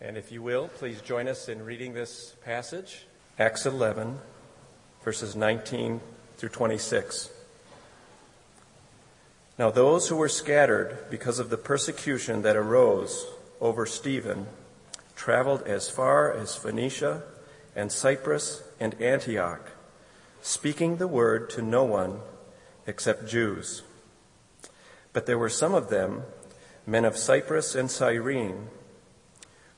And if you will, please join us in reading this passage, Acts 11, verses 19 through 26. Now, those who were scattered because of the persecution that arose over Stephen traveled as far as Phoenicia and Cyprus and Antioch, speaking the word to no one except Jews. But there were some of them, men of Cyprus and Cyrene,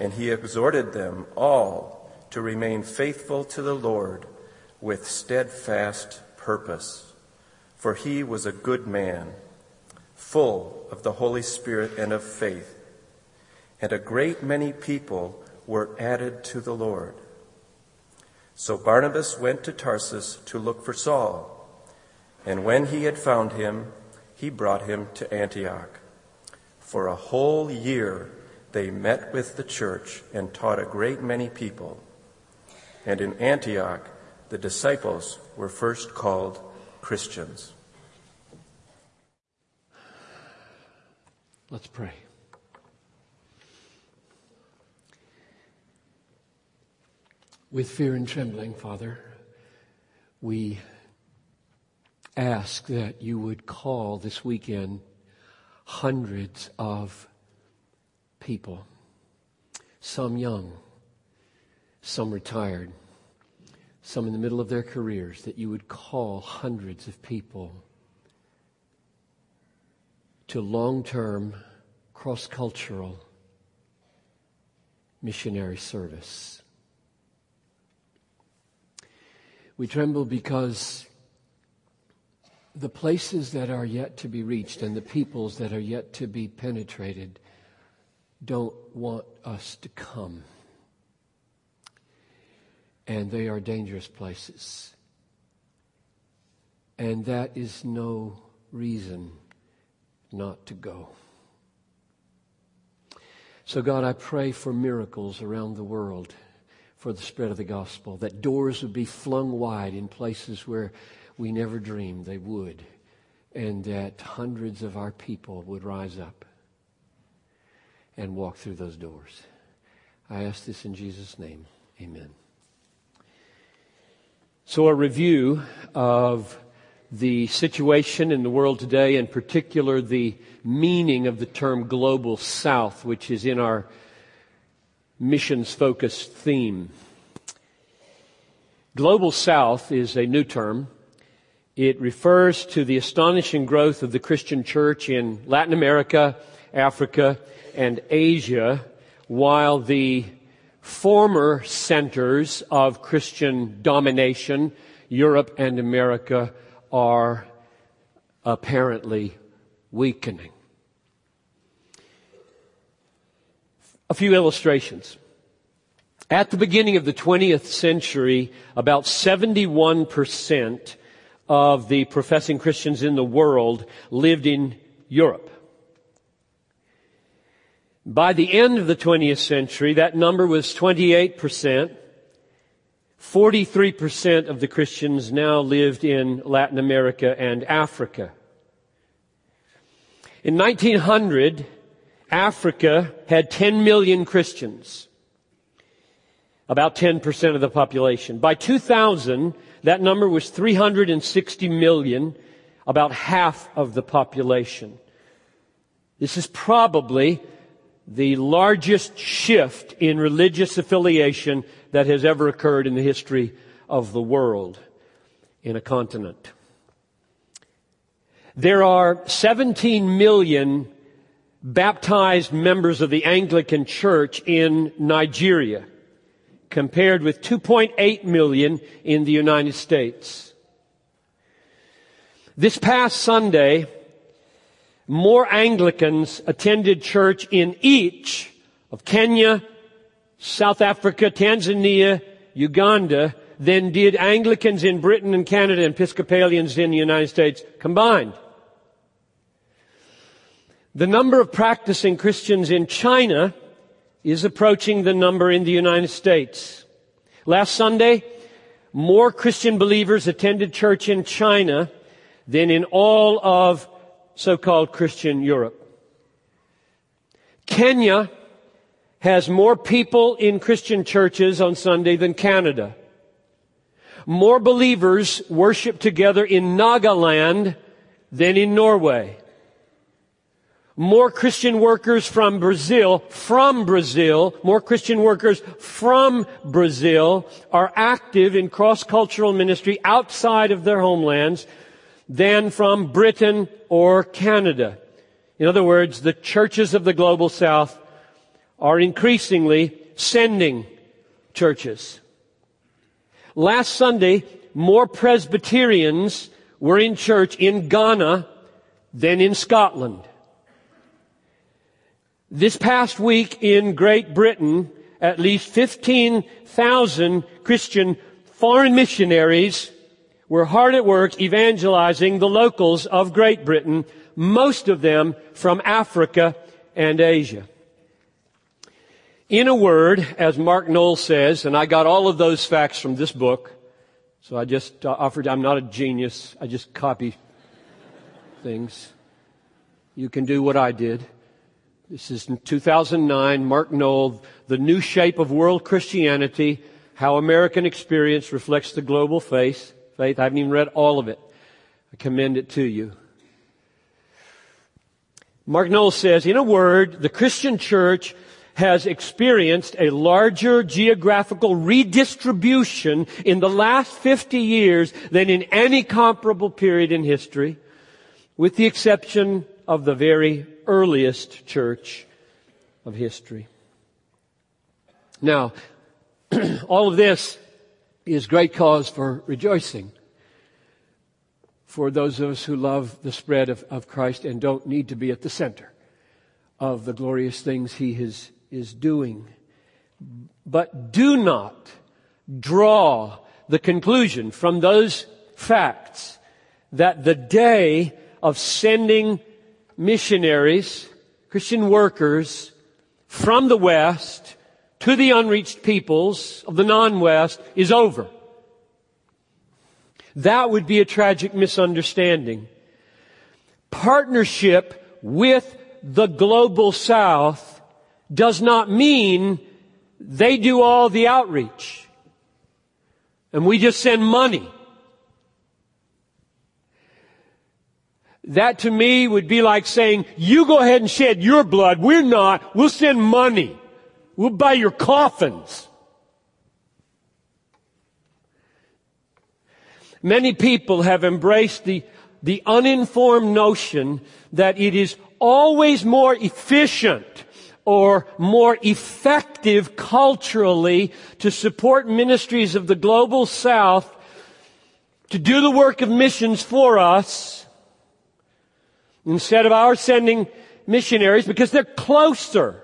and he exhorted them all to remain faithful to the Lord with steadfast purpose. For he was a good man, full of the Holy Spirit and of faith, and a great many people were added to the Lord. So Barnabas went to Tarsus to look for Saul, and when he had found him, he brought him to Antioch. For a whole year they met with the church and taught a great many people. And in Antioch, the disciples were first called Christians. Let's pray. With fear and trembling, Father, we ask that you would call this weekend hundreds of people, some young, some retired, some in the middle of their careers, that you would call hundreds of people to long term, cross cultural missionary service. We tremble because the places that are yet to be reached and the peoples that are yet to be penetrated don't want us to come. And they are dangerous places. And that is no reason not to go. So, God, I pray for miracles around the world for the spread of the gospel, that doors would be flung wide in places where we never dreamed they would, and that hundreds of our people would rise up and walk through those doors. I ask this in Jesus' name. Amen. So, a review of the situation in the world today, in particular the meaning of the term global south, which is in our missions focused theme. Global south is a new term. It refers to the astonishing growth of the Christian church in Latin America, Africa, and Asia, while the former centers of Christian domination, Europe and America, are apparently weakening. A few illustrations. At the beginning of the 20th century, about 71% of the professing Christians in the world lived in Europe. By the end of the 20th century, that number was 28%. 43% of the Christians now lived in Latin America and Africa. In 1900, Africa had 10 million Christians. About 10% of the population. By 2000, that number was 360 million, about half of the population. This is probably the largest shift in religious affiliation that has ever occurred in the history of the world in a continent. There are 17 million baptized members of the Anglican Church in Nigeria compared with 2.8 million in the United States. This past Sunday, more Anglicans attended church in each of Kenya, South Africa, Tanzania, Uganda than did Anglicans in Britain and Canada and Episcopalians in the United States combined. The number of practicing Christians in China is approaching the number in the United States. Last Sunday, more Christian believers attended church in China than in all of so-called Christian Europe. Kenya has more people in Christian churches on Sunday than Canada. More believers worship together in Nagaland than in Norway. More Christian workers from Brazil, from Brazil, more Christian workers from Brazil are active in cross-cultural ministry outside of their homelands than from Britain or Canada. In other words, the churches of the global south are increasingly sending churches. Last Sunday, more Presbyterians were in church in Ghana than in Scotland. This past week in Great Britain, at least 15,000 Christian foreign missionaries were hard at work evangelizing the locals of Great Britain, most of them from Africa and Asia. In a word, as Mark Noll says, and I got all of those facts from this book, so I just uh, offered, I'm not a genius, I just copy things. You can do what I did. This is in 2009, Mark Noll, The New Shape of World Christianity, How American Experience Reflects the Global Faith. Faith. I haven't even read all of it. I commend it to you. Mark Noll says, in a word, the Christian church has experienced a larger geographical redistribution in the last 50 years than in any comparable period in history, with the exception of the very earliest church of history. Now, all of this is great cause for rejoicing for those of us who love the spread of, of Christ and don't need to be at the center of the glorious things He has is doing. But do not draw the conclusion from those facts that the day of sending missionaries, Christian workers from the West to the unreached peoples of the non-West is over. That would be a tragic misunderstanding. Partnership with the global South does not mean they do all the outreach. And we just send money. That to me would be like saying, you go ahead and shed your blood. We're not. We'll send money. We'll buy your coffins. Many people have embraced the, the uninformed notion that it is always more efficient or more effective culturally to support ministries of the global south to do the work of missions for us instead of our sending missionaries because they're closer.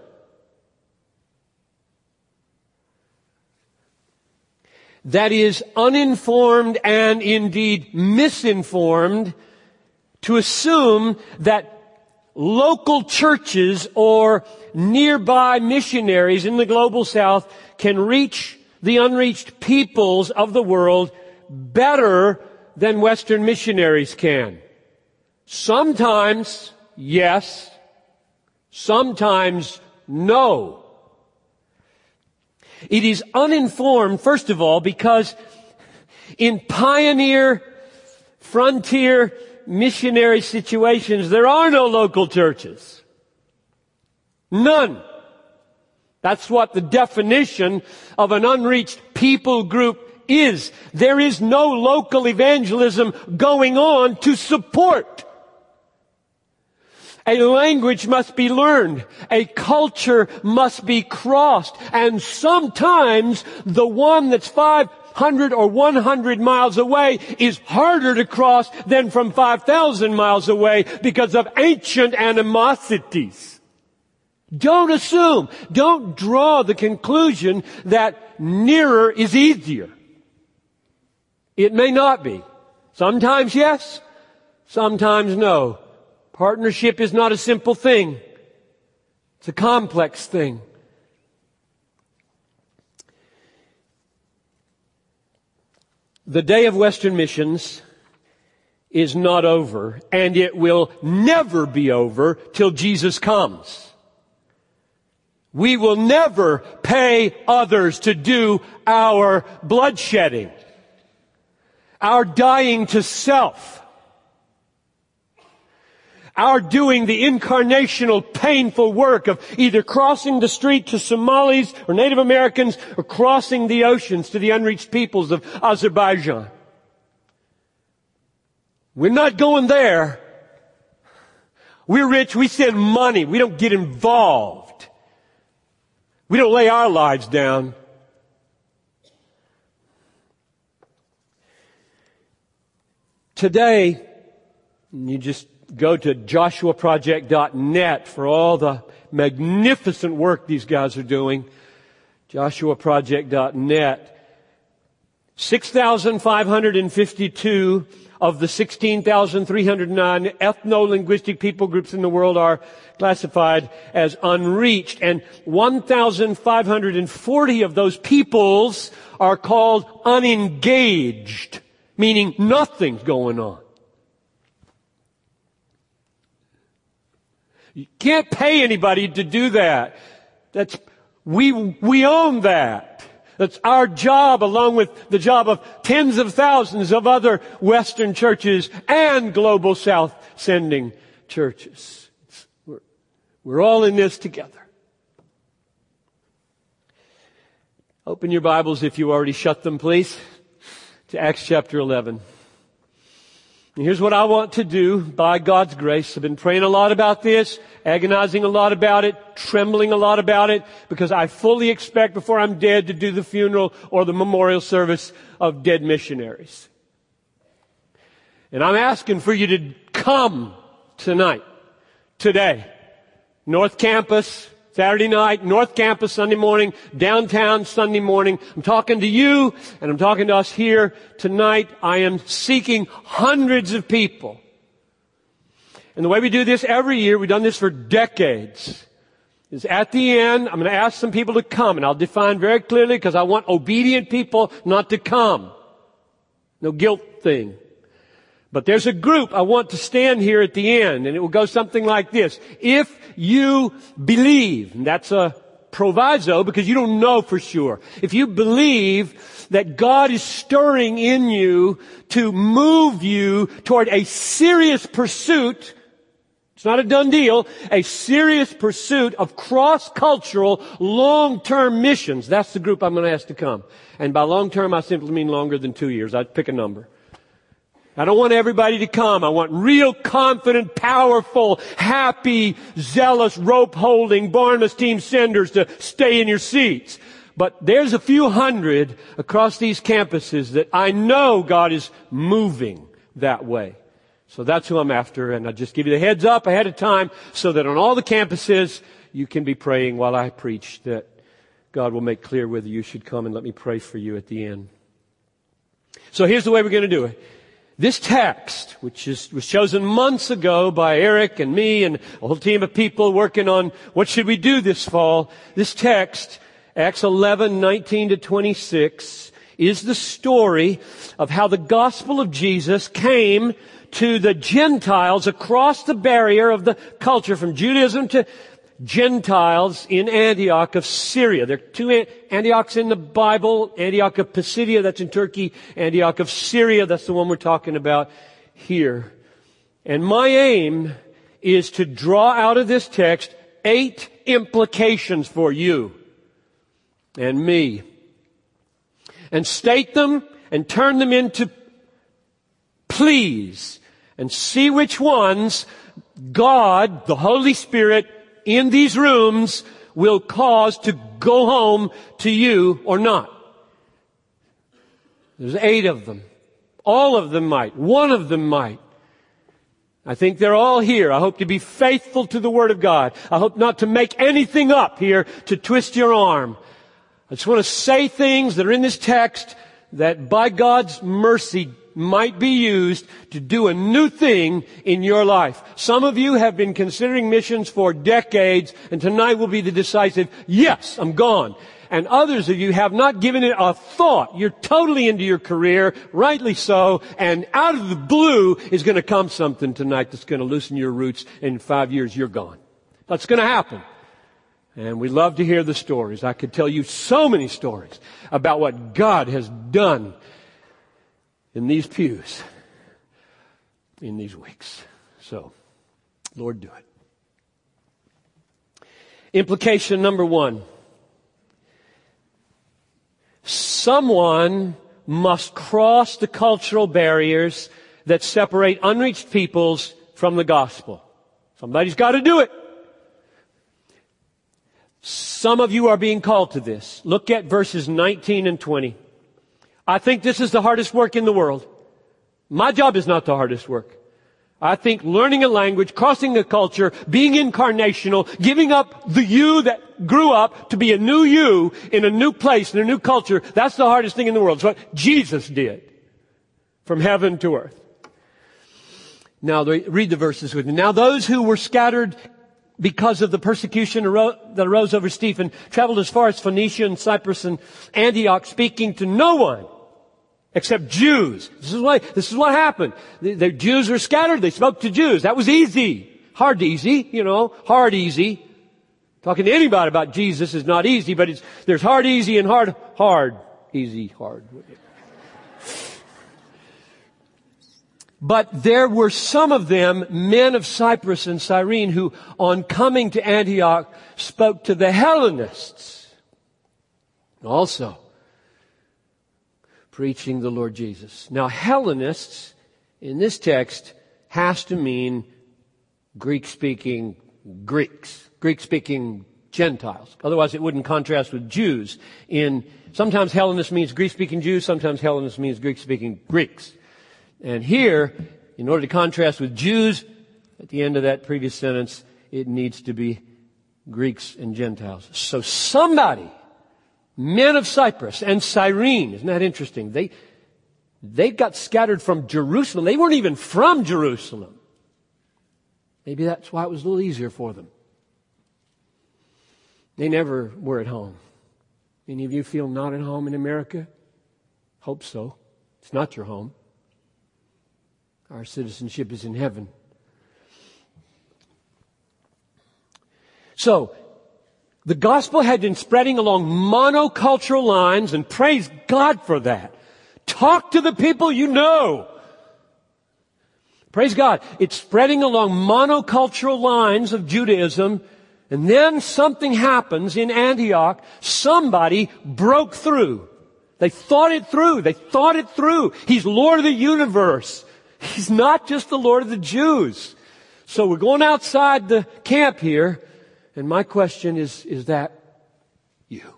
That is uninformed and indeed misinformed to assume that local churches or nearby missionaries in the global south can reach the unreached peoples of the world better than Western missionaries can. Sometimes, yes. Sometimes, no. It is uninformed, first of all, because in pioneer, frontier missionary situations, there are no local churches. None. That's what the definition of an unreached people group is. There is no local evangelism going on to support. A language must be learned. A culture must be crossed. And sometimes the one that's 500 or 100 miles away is harder to cross than from 5,000 miles away because of ancient animosities. Don't assume, don't draw the conclusion that nearer is easier. It may not be. Sometimes yes, sometimes no. Partnership is not a simple thing. It's a complex thing. The day of Western missions is not over and it will never be over till Jesus comes. We will never pay others to do our bloodshedding, our dying to self, our doing the incarnational painful work of either crossing the street to Somalis or Native Americans or crossing the oceans to the unreached peoples of Azerbaijan. We're not going there. We're rich. We send money. We don't get involved. We don't lay our lives down. Today, you just go to joshuaproject.net for all the magnificent work these guys are doing. joshuaproject.net. 6,552 of the 16,309 ethno-linguistic people groups in the world are classified as unreached and 1,540 of those peoples are called unengaged, meaning nothing's going on. You can't pay anybody to do that. That's, we, we own that. That's our job along with the job of tens of thousands of other Western churches and Global South sending churches. We're, we're all in this together. Open your Bibles if you already shut them, please, to Acts chapter 11. Here's what I want to do by God's grace. I've been praying a lot about this, agonizing a lot about it, trembling a lot about it, because I fully expect before I'm dead to do the funeral or the memorial service of dead missionaries. And I'm asking for you to come tonight, today, North Campus, Saturday night, North Campus Sunday morning, downtown Sunday morning. I'm talking to you and I'm talking to us here tonight. I am seeking hundreds of people. And the way we do this every year, we've done this for decades, is at the end, I'm going to ask some people to come and I'll define very clearly because I want obedient people not to come. No guilt thing. But there's a group I want to stand here at the end and it will go something like this. If you believe, and that's a proviso because you don't know for sure. If you believe that God is stirring in you to move you toward a serious pursuit, it's not a done deal, a serious pursuit of cross-cultural, long-term missions. That's the group I'm going to ask to come. And by long-term, I simply mean longer than two years. I'd pick a number. I don't want everybody to come. I want real confident, powerful, happy, zealous, rope holding Barnabas team senders to stay in your seats. But there's a few hundred across these campuses that I know God is moving that way. So that's who I'm after and I just give you the heads up ahead of time so that on all the campuses you can be praying while I preach that God will make clear whether you should come and let me pray for you at the end. So here's the way we're going to do it. This text, which is, was chosen months ago by Eric and me and a whole team of people working on what should we do this fall, this text, Acts 11, 19 to 26, is the story of how the gospel of Jesus came to the Gentiles across the barrier of the culture from Judaism to Gentiles in Antioch of Syria. There are two Antiochs in the Bible. Antioch of Pisidia, that's in Turkey. Antioch of Syria, that's the one we're talking about here. And my aim is to draw out of this text eight implications for you and me. And state them and turn them into please and see which ones God, the Holy Spirit, in these rooms will cause to go home to you or not. There's eight of them. All of them might. One of them might. I think they're all here. I hope to be faithful to the Word of God. I hope not to make anything up here to twist your arm. I just want to say things that are in this text that by God's mercy might be used to do a new thing in your life. Some of you have been considering missions for decades and tonight will be the decisive, yes, I'm gone. And others of you have not given it a thought. You're totally into your career, rightly so, and out of the blue is going to come something tonight that's going to loosen your roots. In five years, you're gone. That's going to happen. And we love to hear the stories. I could tell you so many stories about what God has done in these pews in these weeks. So, Lord, do it. Implication number one. Someone must cross the cultural barriers that separate unreached peoples from the gospel. Somebody's got to do it. Some of you are being called to this. Look at verses 19 and 20. I think this is the hardest work in the world. My job is not the hardest work. I think learning a language, crossing a culture, being incarnational, giving up the you that grew up to be a new you in a new place, in a new culture, that's the hardest thing in the world. It's what Jesus did from heaven to earth. Now read the verses with me. Now those who were scattered because of the persecution that arose over Stephen traveled as far as Phoenicia and Cyprus and Antioch speaking to no one except Jews. This is what, this is what happened. The, the, Jews were scattered. They spoke to Jews. That was easy. Hard easy, you know, hard easy. Talking to anybody about Jesus is not easy, but it's, there's hard easy and hard, hard, easy, hard. But there were some of them, men of Cyprus and Cyrene, who on coming to Antioch spoke to the Hellenists. Also, preaching the Lord Jesus. Now, Hellenists in this text has to mean Greek speaking Greeks, Greek speaking Gentiles. Otherwise it wouldn't contrast with Jews. In, sometimes Hellenist means Greek speaking Jews, sometimes Hellenist means Greek speaking Greeks. And here, in order to contrast with Jews, at the end of that previous sentence, it needs to be Greeks and Gentiles. So somebody men of Cyprus and Cyrene. Isn't that interesting? They, they got scattered from Jerusalem. They weren't even from Jerusalem. Maybe that's why it was a little easier for them. They never were at home. Any of you feel not at home in America? Hope so. It's not your home. Our citizenship is in heaven. So, the gospel had been spreading along monocultural lines and praise God for that. Talk to the people you know. Praise God. It's spreading along monocultural lines of Judaism and then something happens in Antioch. Somebody broke through. They thought it through. They thought it through. He's Lord of the universe. He's not just the Lord of the Jews. So we're going outside the camp here and my question is, is that you?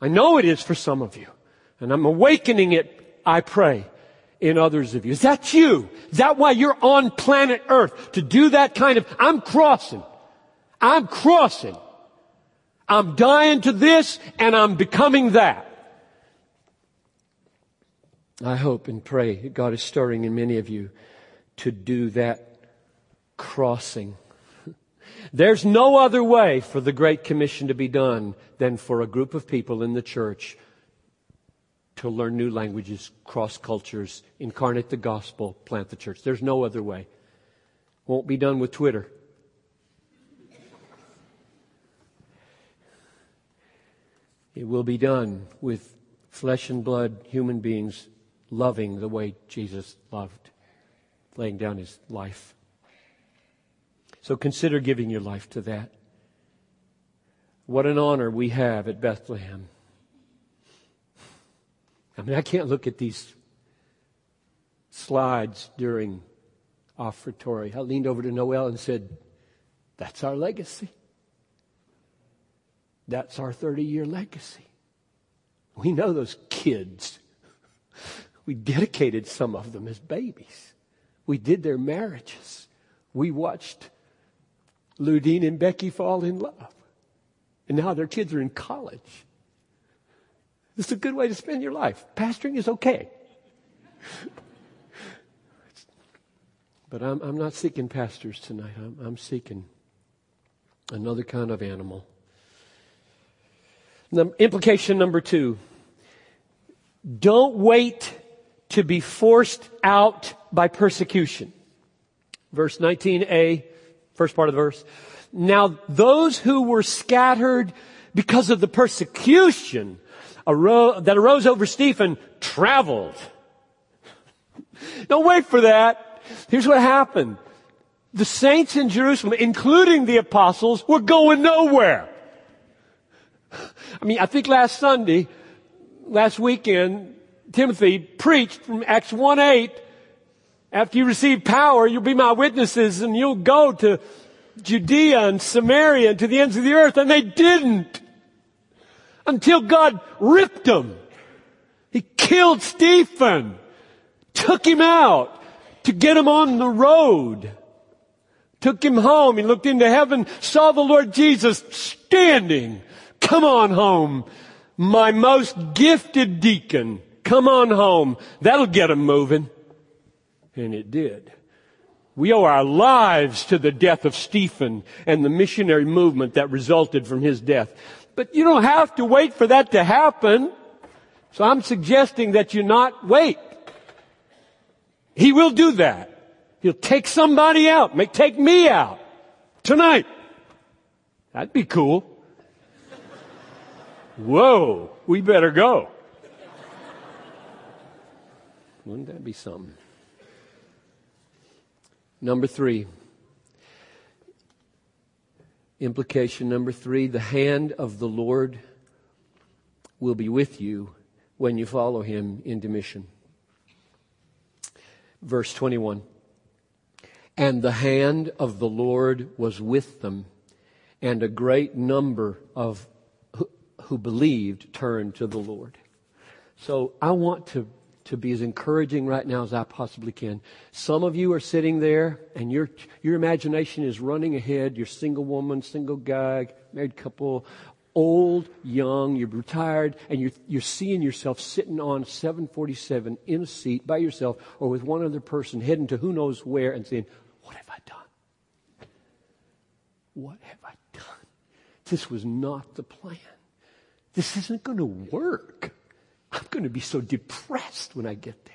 I know it is for some of you. And I'm awakening it, I pray, in others of you. Is that you? Is that why you're on planet earth? To do that kind of, I'm crossing. I'm crossing. I'm dying to this and I'm becoming that. I hope and pray that God is stirring in many of you to do that crossing. There's no other way for the Great Commission to be done than for a group of people in the church to learn new languages, cross cultures, incarnate the gospel, plant the church. There's no other way. Won't be done with Twitter. It will be done with flesh and blood human beings loving the way Jesus loved, laying down his life. So consider giving your life to that. What an honor we have at Bethlehem. I mean, I can't look at these slides during offertory. I leaned over to Noel and said, That's our legacy. That's our 30 year legacy. We know those kids. We dedicated some of them as babies. We did their marriages. We watched Ludine and Becky fall in love. And now their kids are in college. This is a good way to spend your life. Pastoring is okay. but I'm, I'm not seeking pastors tonight. I'm, I'm seeking another kind of animal. implication number two. Don't wait to be forced out by persecution. Verse 19a, first part of the verse. Now those who were scattered because of the persecution that arose over Stephen traveled. Don't wait for that. Here's what happened. The saints in Jerusalem, including the apostles, were going nowhere. I mean, I think last Sunday, last weekend, Timothy preached from Acts 1 8, after you receive power, you'll be my witnesses and you'll go to Judea and Samaria and to the ends of the earth. And they didn't. Until God ripped them. He killed Stephen. Took him out to get him on the road. Took him home. He looked into heaven, saw the Lord Jesus standing. Come on home. My most gifted deacon. Come on home. That'll get him moving. And it did. We owe our lives to the death of Stephen and the missionary movement that resulted from his death. But you don't have to wait for that to happen. So I'm suggesting that you not wait. He will do that. He'll take somebody out, make, take me out tonight. That'd be cool. Whoa, we better go. Wouldn't that be something? Number three. Implication number three the hand of the Lord will be with you when you follow him into mission. Verse 21. And the hand of the Lord was with them, and a great number of who believed turned to the Lord. So I want to to be as encouraging right now as I possibly can. Some of you are sitting there and your, your imagination is running ahead. You're single woman, single guy, married couple, old, young, you're retired, and you're, you're seeing yourself sitting on 747 in a seat by yourself or with one other person heading to who knows where and saying, what have I done? What have I done? This was not the plan. This isn't going to work. I'm going to be so depressed when I get there.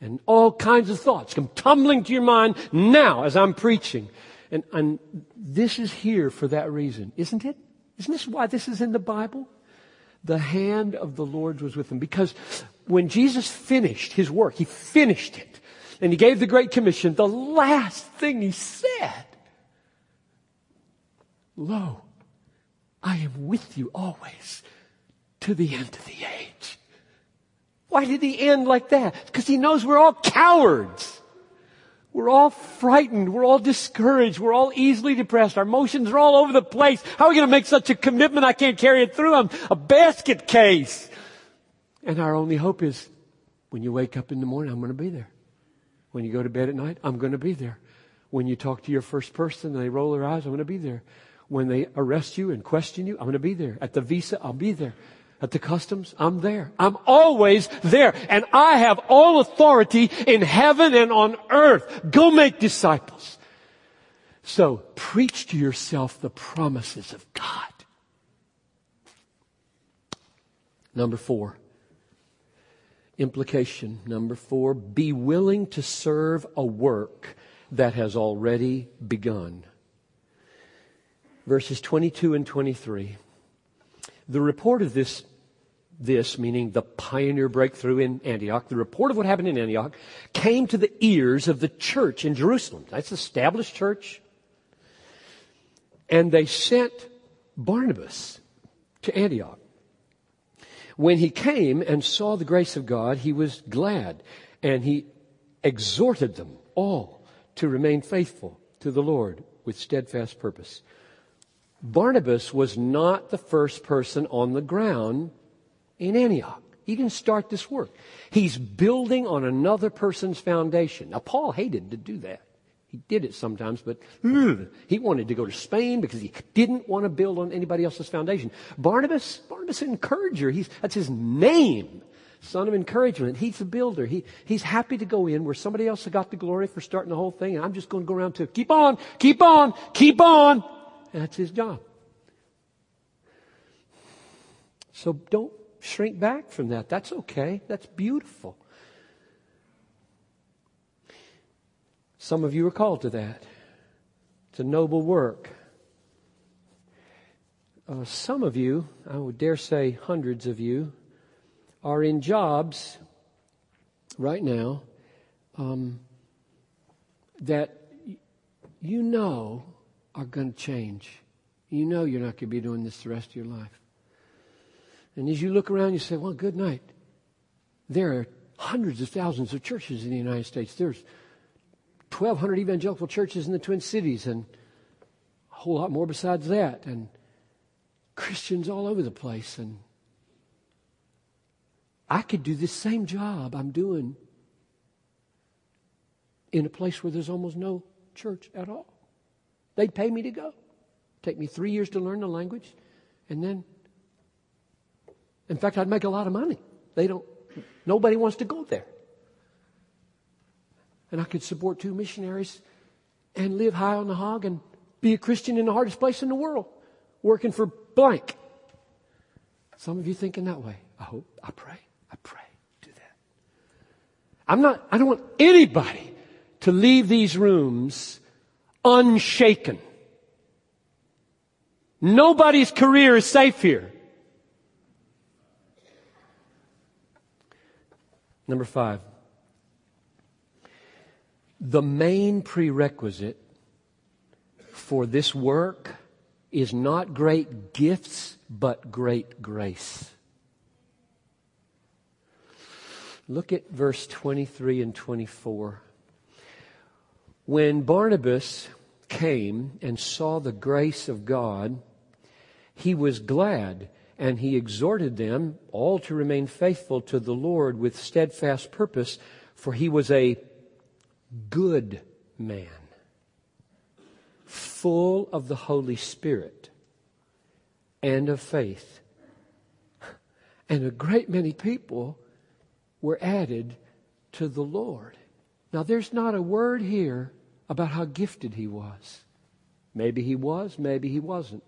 And all kinds of thoughts come tumbling to your mind now as I'm preaching. And, and this is here for that reason, isn't it? Isn't this why this is in the Bible? The hand of the Lord was with him. Because when Jesus finished his work, he finished it. And he gave the Great Commission. The last thing he said, Lo, I am with you always to the end of the age. Why did he end like that? Because he knows we're all cowards. We're all frightened. We're all discouraged. We're all easily depressed. Our emotions are all over the place. How are we going to make such a commitment? I can't carry it through. I'm a basket case. And our only hope is when you wake up in the morning, I'm going to be there. When you go to bed at night, I'm going to be there. When you talk to your first person and they roll their eyes, I'm going to be there. When they arrest you and question you, I'm going to be there. At the visa, I'll be there at the customs, I'm there. I'm always there. And I have all authority in heaven and on earth. Go make disciples. So preach to yourself the promises of God. Number four. Implication number four. Be willing to serve a work that has already begun. Verses 22 and 23. The report of this this, meaning the pioneer breakthrough in Antioch, the report of what happened in Antioch, came to the ears of the church in Jerusalem. That's the established church. And they sent Barnabas to Antioch. When he came and saw the grace of God, he was glad and he exhorted them all to remain faithful to the Lord with steadfast purpose. Barnabas was not the first person on the ground in Antioch. He didn't start this work. He's building on another person's foundation. Now, Paul hated to do that. He did it sometimes, but ugh, he wanted to go to Spain because he didn't want to build on anybody else's foundation. Barnabas, Barnabas, encourager. He's, that's his name. Son of encouragement. He's a builder. He, he's happy to go in where somebody else got the glory for starting the whole thing. And I'm just going to go around to keep on, keep on, keep on. That's his job. So don't shrink back from that. That's okay. That's beautiful. Some of you are called to that. It's a noble work. Uh, some of you, I would dare say hundreds of you, are in jobs right now um, that you know are going to change. You know you're not going to be doing this the rest of your life. And as you look around, you say, well, good night. There are hundreds of thousands of churches in the United States. There's 1,200 evangelical churches in the Twin Cities and a whole lot more besides that. And Christians all over the place. And I could do this same job I'm doing in a place where there's almost no church at all. They'd pay me to go. Take me three years to learn the language, and then, in fact, I'd make a lot of money. They don't, nobody wants to go there. And I could support two missionaries and live high on the hog and be a Christian in the hardest place in the world, working for blank. Some of you thinking that way. I hope, I pray. I pray. Do that. I'm not, I don't want anybody to leave these rooms unshaken. Nobody's career is safe here. Number five. The main prerequisite for this work is not great gifts, but great grace. Look at verse 23 and 24. When Barnabas came and saw the grace of God, he was glad and he exhorted them all to remain faithful to the Lord with steadfast purpose, for he was a good man, full of the Holy Spirit and of faith. And a great many people were added to the Lord. Now, there's not a word here about how gifted he was. Maybe he was, maybe he wasn't.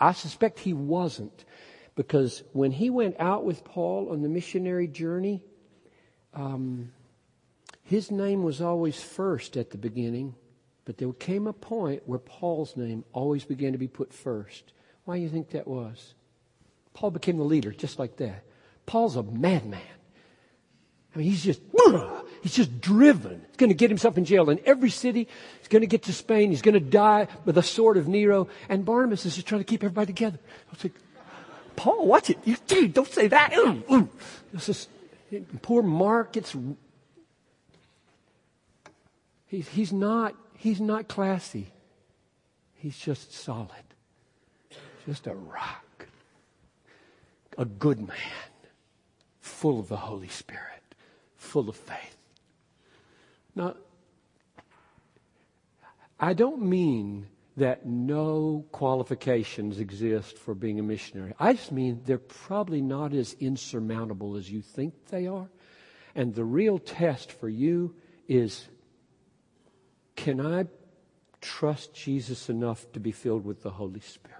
I suspect he wasn't because when he went out with Paul on the missionary journey, um, his name was always first at the beginning, but there came a point where Paul's name always began to be put first. Why do you think that was? Paul became the leader just like that. Paul's a madman. I mean, he's just, he's just driven. He's going to get himself in jail in every city. He's going to get to Spain. He's going to die with the sword of Nero. And Barnabas is just trying to keep everybody together. I was like, Paul, watch it. You, dude, don't say that. This is, poor Mark gets, he's, he's not, he's not classy. He's just solid. Just a rock. A good man. Full of the Holy Spirit full of faith. Now, I don't mean that no qualifications exist for being a missionary. I just mean they're probably not as insurmountable as you think they are. And the real test for you is can I trust Jesus enough to be filled with the Holy Spirit?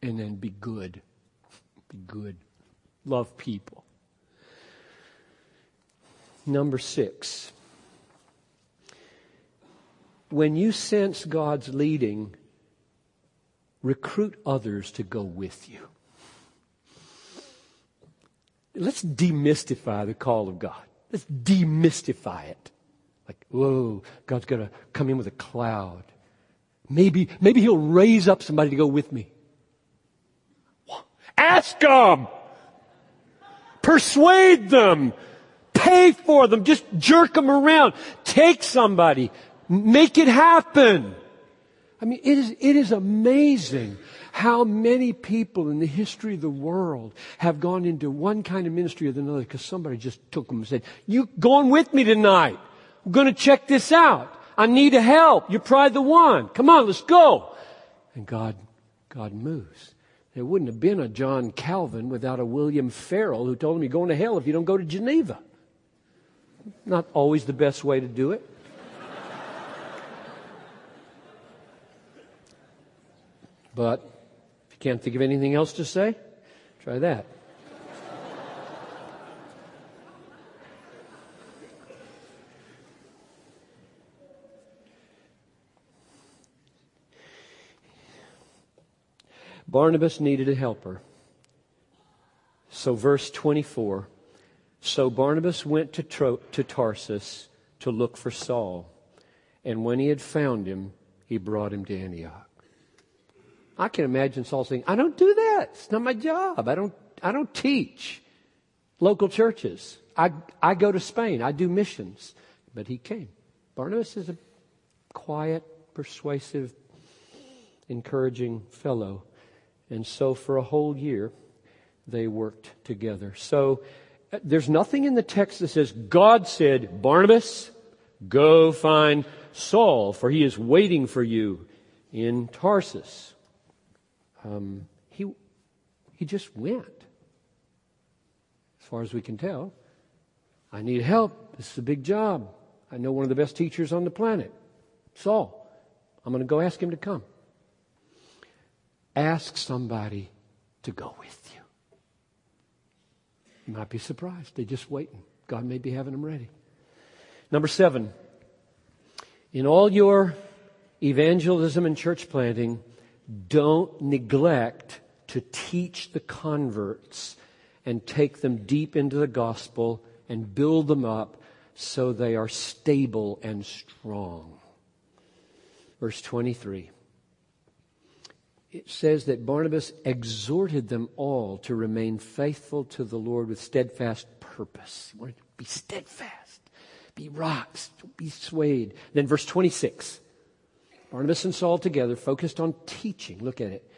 And then be good. Be good love people. Number six, when you sense God's leading, recruit others to go with you. Let's demystify the call of God. Let's demystify it. Like, whoa, God's going to come in with a cloud. Maybe, maybe he'll raise up somebody to go with me. Ask him! Persuade them. Pay for them. Just jerk them around. Take somebody. Make it happen. I mean, it is, it is amazing how many people in the history of the world have gone into one kind of ministry or another because somebody just took them and said, you going with me tonight. We're going to check this out. I need a help. You're probably the one. Come on, let's go. And God, God moves. There wouldn't have been a John Calvin without a William Farel who told him you're going to hell if you don't go to Geneva. Not always the best way to do it. But if you can't think of anything else to say, try that. Barnabas needed a helper. So, verse 24 So Barnabas went to, Tro- to Tarsus to look for Saul. And when he had found him, he brought him to Antioch. I can imagine Saul saying, I don't do that. It's not my job. I don't, I don't teach local churches. I, I go to Spain. I do missions. But he came. Barnabas is a quiet, persuasive, encouraging fellow. And so for a whole year, they worked together. So uh, there's nothing in the text that says, God said, Barnabas, go find Saul, for he is waiting for you in Tarsus. Um, he, he just went. As far as we can tell. I need help. This is a big job. I know one of the best teachers on the planet, Saul. I'm going to go ask him to come. Ask somebody to go with you. You might be surprised. They're just waiting. God may be having them ready. Number seven. In all your evangelism and church planting, don't neglect to teach the converts and take them deep into the gospel and build them up so they are stable and strong. Verse 23. It says that Barnabas exhorted them all to remain faithful to the Lord with steadfast purpose. He wanted to be steadfast, be rocks, don't be swayed. Then verse 26. Barnabas and Saul together focused on teaching. Look at it.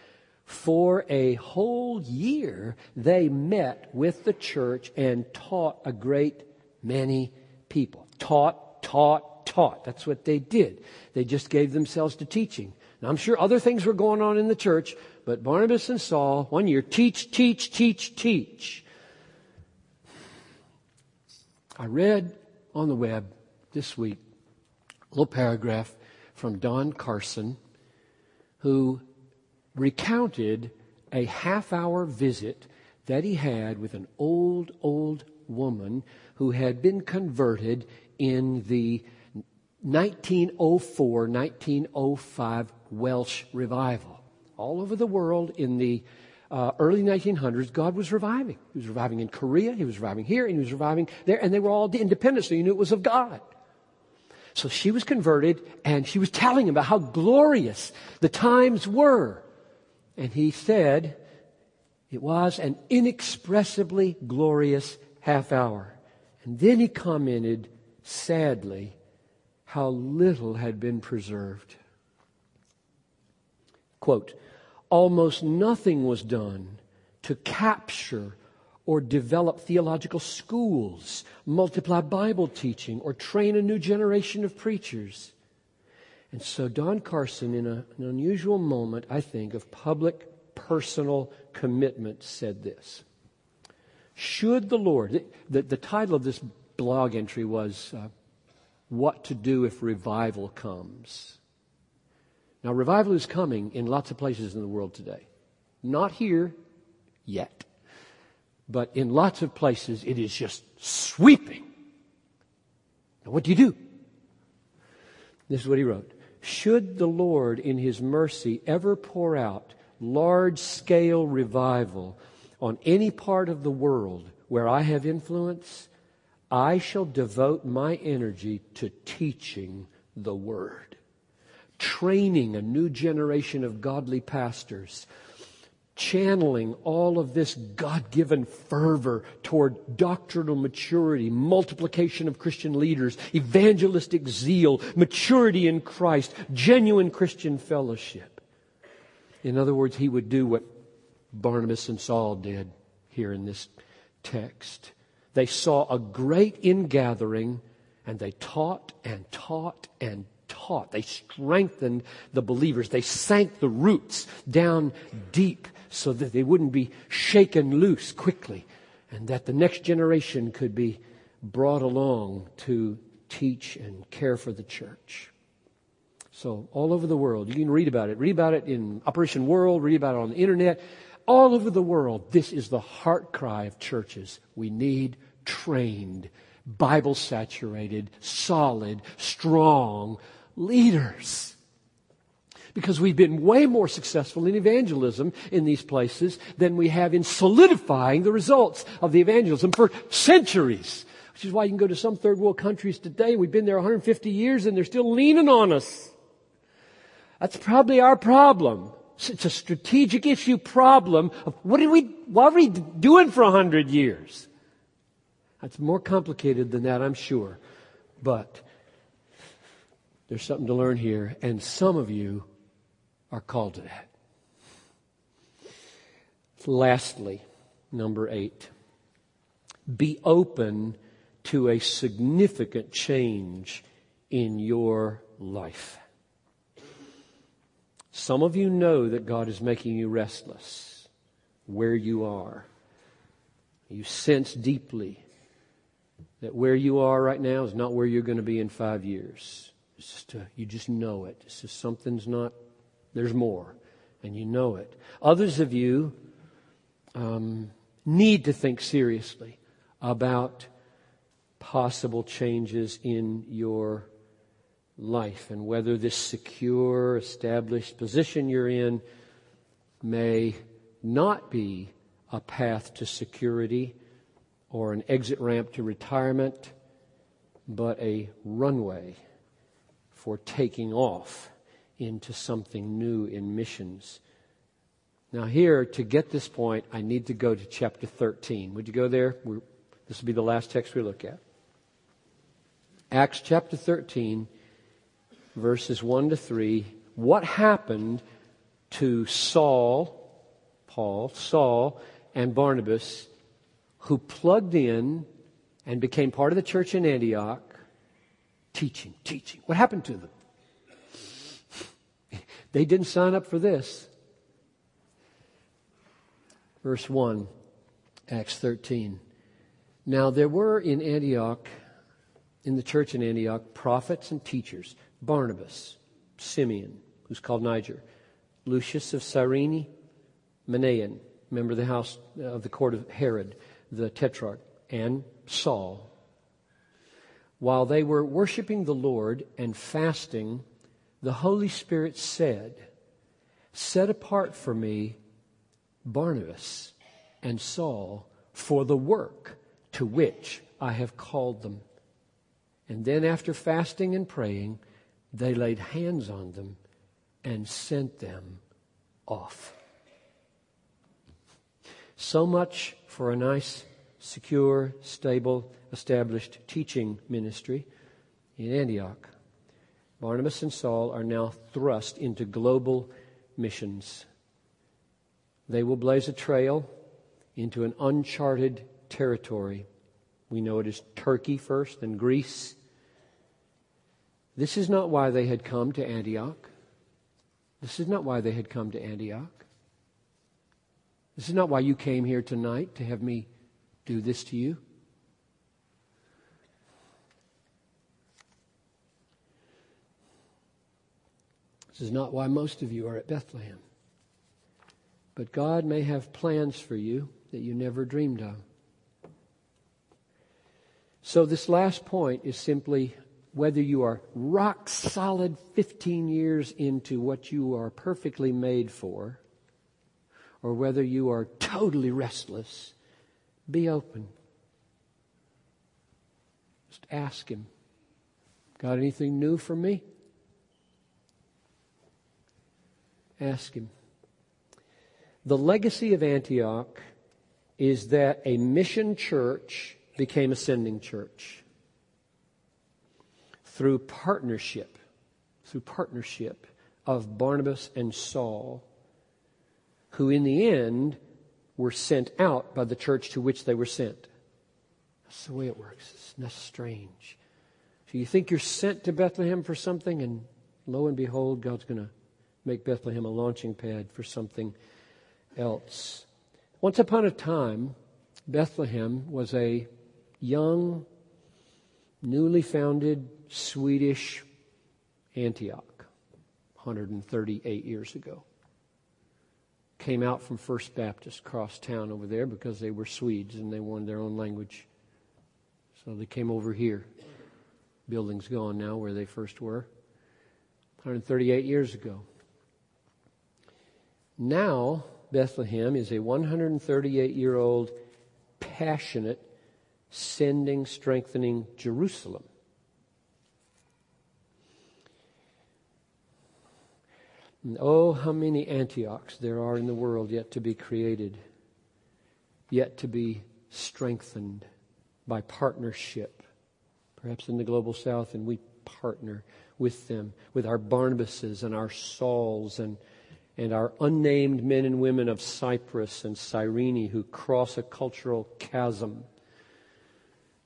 For a whole year, they met with the church and taught a great many people. Taught, taught, taught. That's what they did. They just gave themselves to teaching. Now, I'm sure other things were going on in the church, but Barnabas and Saul, one year, teach, teach, teach, teach. I read on the web this week a little paragraph from Don Carson, who recounted a half hour visit that he had with an old, old woman who had been converted in the 1904 1905 Welsh revival. All over the world in the uh, early 1900s, God was reviving. He was reviving in Korea, He was reviving here, and He was reviving there, and they were all independent, so you knew it was of God. So she was converted and she was telling him about how glorious the times were. And he said, it was an inexpressibly glorious half hour. And then he commented, sadly, how little had been preserved. Quote, almost nothing was done to capture or develop theological schools, multiply Bible teaching, or train a new generation of preachers. And so Don Carson, in a, an unusual moment, I think, of public personal commitment, said this. Should the Lord, the, the title of this blog entry was uh, What to Do If Revival Comes. Now, revival is coming in lots of places in the world today. Not here yet. But in lots of places, it is just sweeping. Now, what do you do? This is what he wrote. Should the Lord, in his mercy, ever pour out large scale revival on any part of the world where I have influence, I shall devote my energy to teaching the Word, training a new generation of godly pastors channeling all of this God given fervor toward doctrinal maturity, multiplication of Christian leaders, evangelistic zeal, maturity in Christ, genuine Christian fellowship. In other words, he would do what Barnabas and Saul did here in this text. They saw a great ingathering and they taught and taught and taught. They strengthened the believers. They sank the roots down deep so that they wouldn't be shaken loose quickly and that the next generation could be brought along to teach and care for the church. So all over the world, you can read about it. Read about it in Operation World, read about it on the internet. All over the world, this is the heart cry of churches. We need trained, Bible saturated, solid, strong leaders. Because we've been way more successful in evangelism in these places than we have in solidifying the results of the evangelism for centuries. Which is why you can go to some third world countries today. We've been there 150 years and they're still leaning on us. That's probably our problem. It's a strategic issue problem of what did we, what are we doing for 100 years? That's more complicated than that, I'm sure. But there's something to learn here, and some of you are called to that. Lastly, number eight, be open to a significant change in your life. Some of you know that God is making you restless where you are. You sense deeply that where you are right now is not where you're going to be in five years. Just a, you just know it. It's just something's not there's more, and you know it. Others of you um, need to think seriously about possible changes in your life and whether this secure, established position you're in may not be a path to security or an exit ramp to retirement, but a runway for taking off into something new in missions. Now, here, to get this point, I need to go to chapter 13. Would you go there? We're, this will be the last text we look at. Acts chapter 13, verses 1 to 3. What happened to Saul, Paul, Saul, and Barnabas, who plugged in and became part of the church in Antioch, teaching, teaching? What happened to them? They didn't sign up for this. Verse 1, Acts 13. Now there were in Antioch, in the church in Antioch, prophets and teachers Barnabas, Simeon, who's called Niger, Lucius of Cyrene, Manaen, member of the house of the court of Herod, the tetrarch, and Saul. While they were worshiping the Lord and fasting, the Holy Spirit said, Set apart for me Barnabas and Saul for the work to which I have called them. And then, after fasting and praying, they laid hands on them and sent them off. So much for a nice, secure, stable, established teaching ministry in Antioch. Barnabas and Saul are now thrust into global missions. They will blaze a trail into an uncharted territory. We know it is Turkey first, then Greece. This is not why they had come to Antioch. This is not why they had come to Antioch. This is not why you came here tonight to have me do this to you. This is not why most of you are at Bethlehem. But God may have plans for you that you never dreamed of. So, this last point is simply whether you are rock solid 15 years into what you are perfectly made for, or whether you are totally restless, be open. Just ask Him, Got anything new for me? Ask Him. The legacy of Antioch is that a mission church became a sending church through partnership, through partnership of Barnabas and Saul, who in the end were sent out by the church to which they were sent. That's the way it works. It's not strange. So you think you're sent to Bethlehem for something, and lo and behold, God's going to make Bethlehem a launching pad for something else. Once upon a time, Bethlehem was a young, newly founded Swedish Antioch, 138 years ago. Came out from First Baptist cross town over there because they were Swedes and they wanted their own language. So they came over here. Building's gone now where they first were. 138 years ago. Now, Bethlehem is a 138 year old passionate sending, strengthening Jerusalem. And oh, how many Antiochs there are in the world yet to be created, yet to be strengthened by partnership. Perhaps in the global south, and we partner with them, with our Barnabases and our Sauls and, and our unnamed men and women of Cyprus and Cyrene who cross a cultural chasm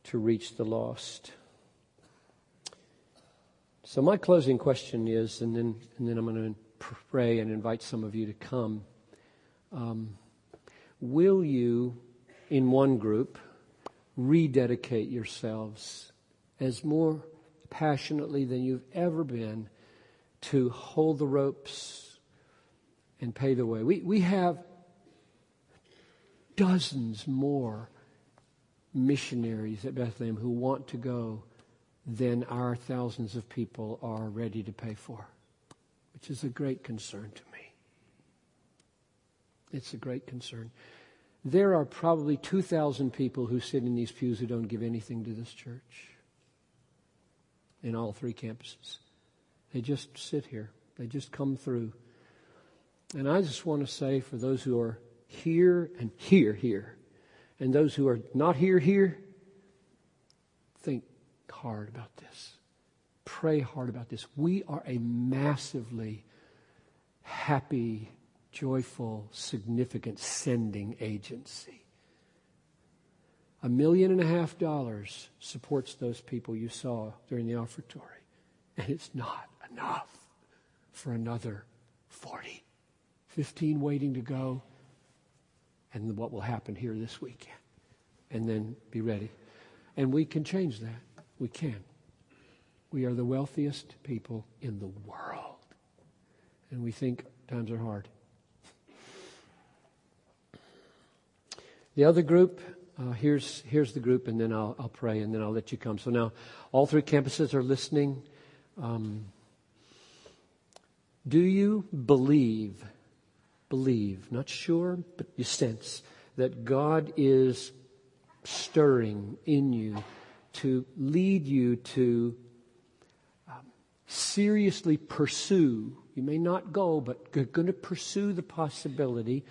to reach the lost. So my closing question is, and then, and then I'm going to pray and invite some of you to come. Um, will you, in one group, rededicate yourselves as more passionately than you've ever been to hold the ropes and pay the way? We, we have dozens more missionaries at Bethlehem who want to go than our thousands of people are ready to pay for, which is a great concern to me. It's a great concern. There are probably 2,000 people who sit in these pews who don't give anything to this church in all three campuses. They just sit here, they just come through. And I just want to say for those who are here and here, here, and those who are not here, here, think hard about this. Pray hard about this. We are a massively happy, joyful, significant sending agency. A million and a half dollars supports those people you saw during the offertory. And it's not enough for another 40, 15 waiting to go and what will happen here this weekend. And then be ready. And we can change that. We can. We are the wealthiest people in the world. And we think times are hard. The other group, uh, here's, here's the group, and then I'll, I'll pray, and then I'll let you come. So now, all three campuses are listening. Um, do you believe believe, not sure, but you sense that God is stirring in you to lead you to um, seriously pursue. You may not go, but you're going to pursue the possibility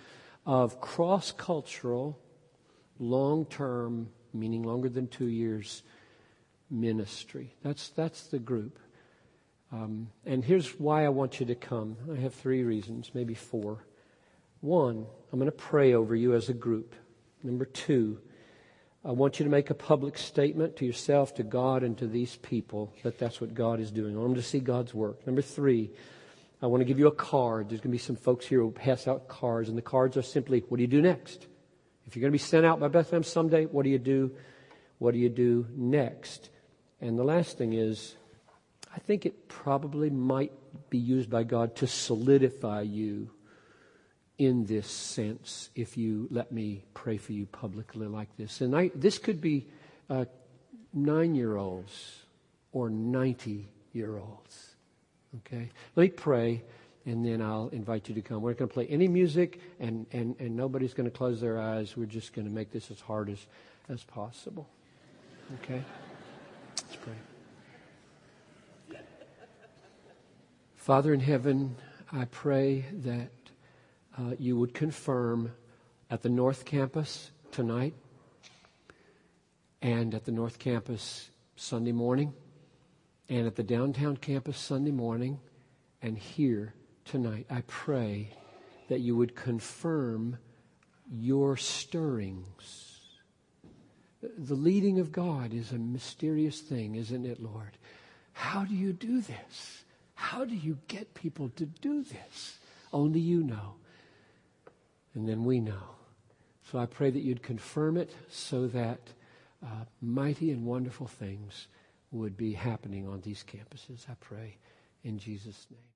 of cross cultural, long term, meaning longer than two years, ministry. That's, that's the group. Um, and here's why I want you to come. I have three reasons, maybe four. One, I'm going to pray over you as a group. Number two, I want you to make a public statement to yourself, to God, and to these people that that's what God is doing. I want them to see God's work. Number three, I want to give you a card. There's going to be some folks here who pass out cards, and the cards are simply, what do you do next? If you're going to be sent out by Bethlehem someday, what do you do? What do you do next? And the last thing is, I think it probably might be used by God to solidify you in this sense if you let me pray for you publicly like this. And I, this could be uh, nine year olds or 90 year olds. Okay? Let me pray and then I'll invite you to come. We're not going to play any music and, and, and nobody's going to close their eyes. We're just going to make this as hard as, as possible. Okay? Let's pray. Father in heaven, I pray that uh, you would confirm at the North Campus tonight and at the North Campus Sunday morning and at the downtown campus Sunday morning and here tonight. I pray that you would confirm your stirrings. The leading of God is a mysterious thing, isn't it, Lord? How do you do this? How do you get people to do this? Only you know. And then we know. So I pray that you'd confirm it so that uh, mighty and wonderful things would be happening on these campuses. I pray in Jesus' name.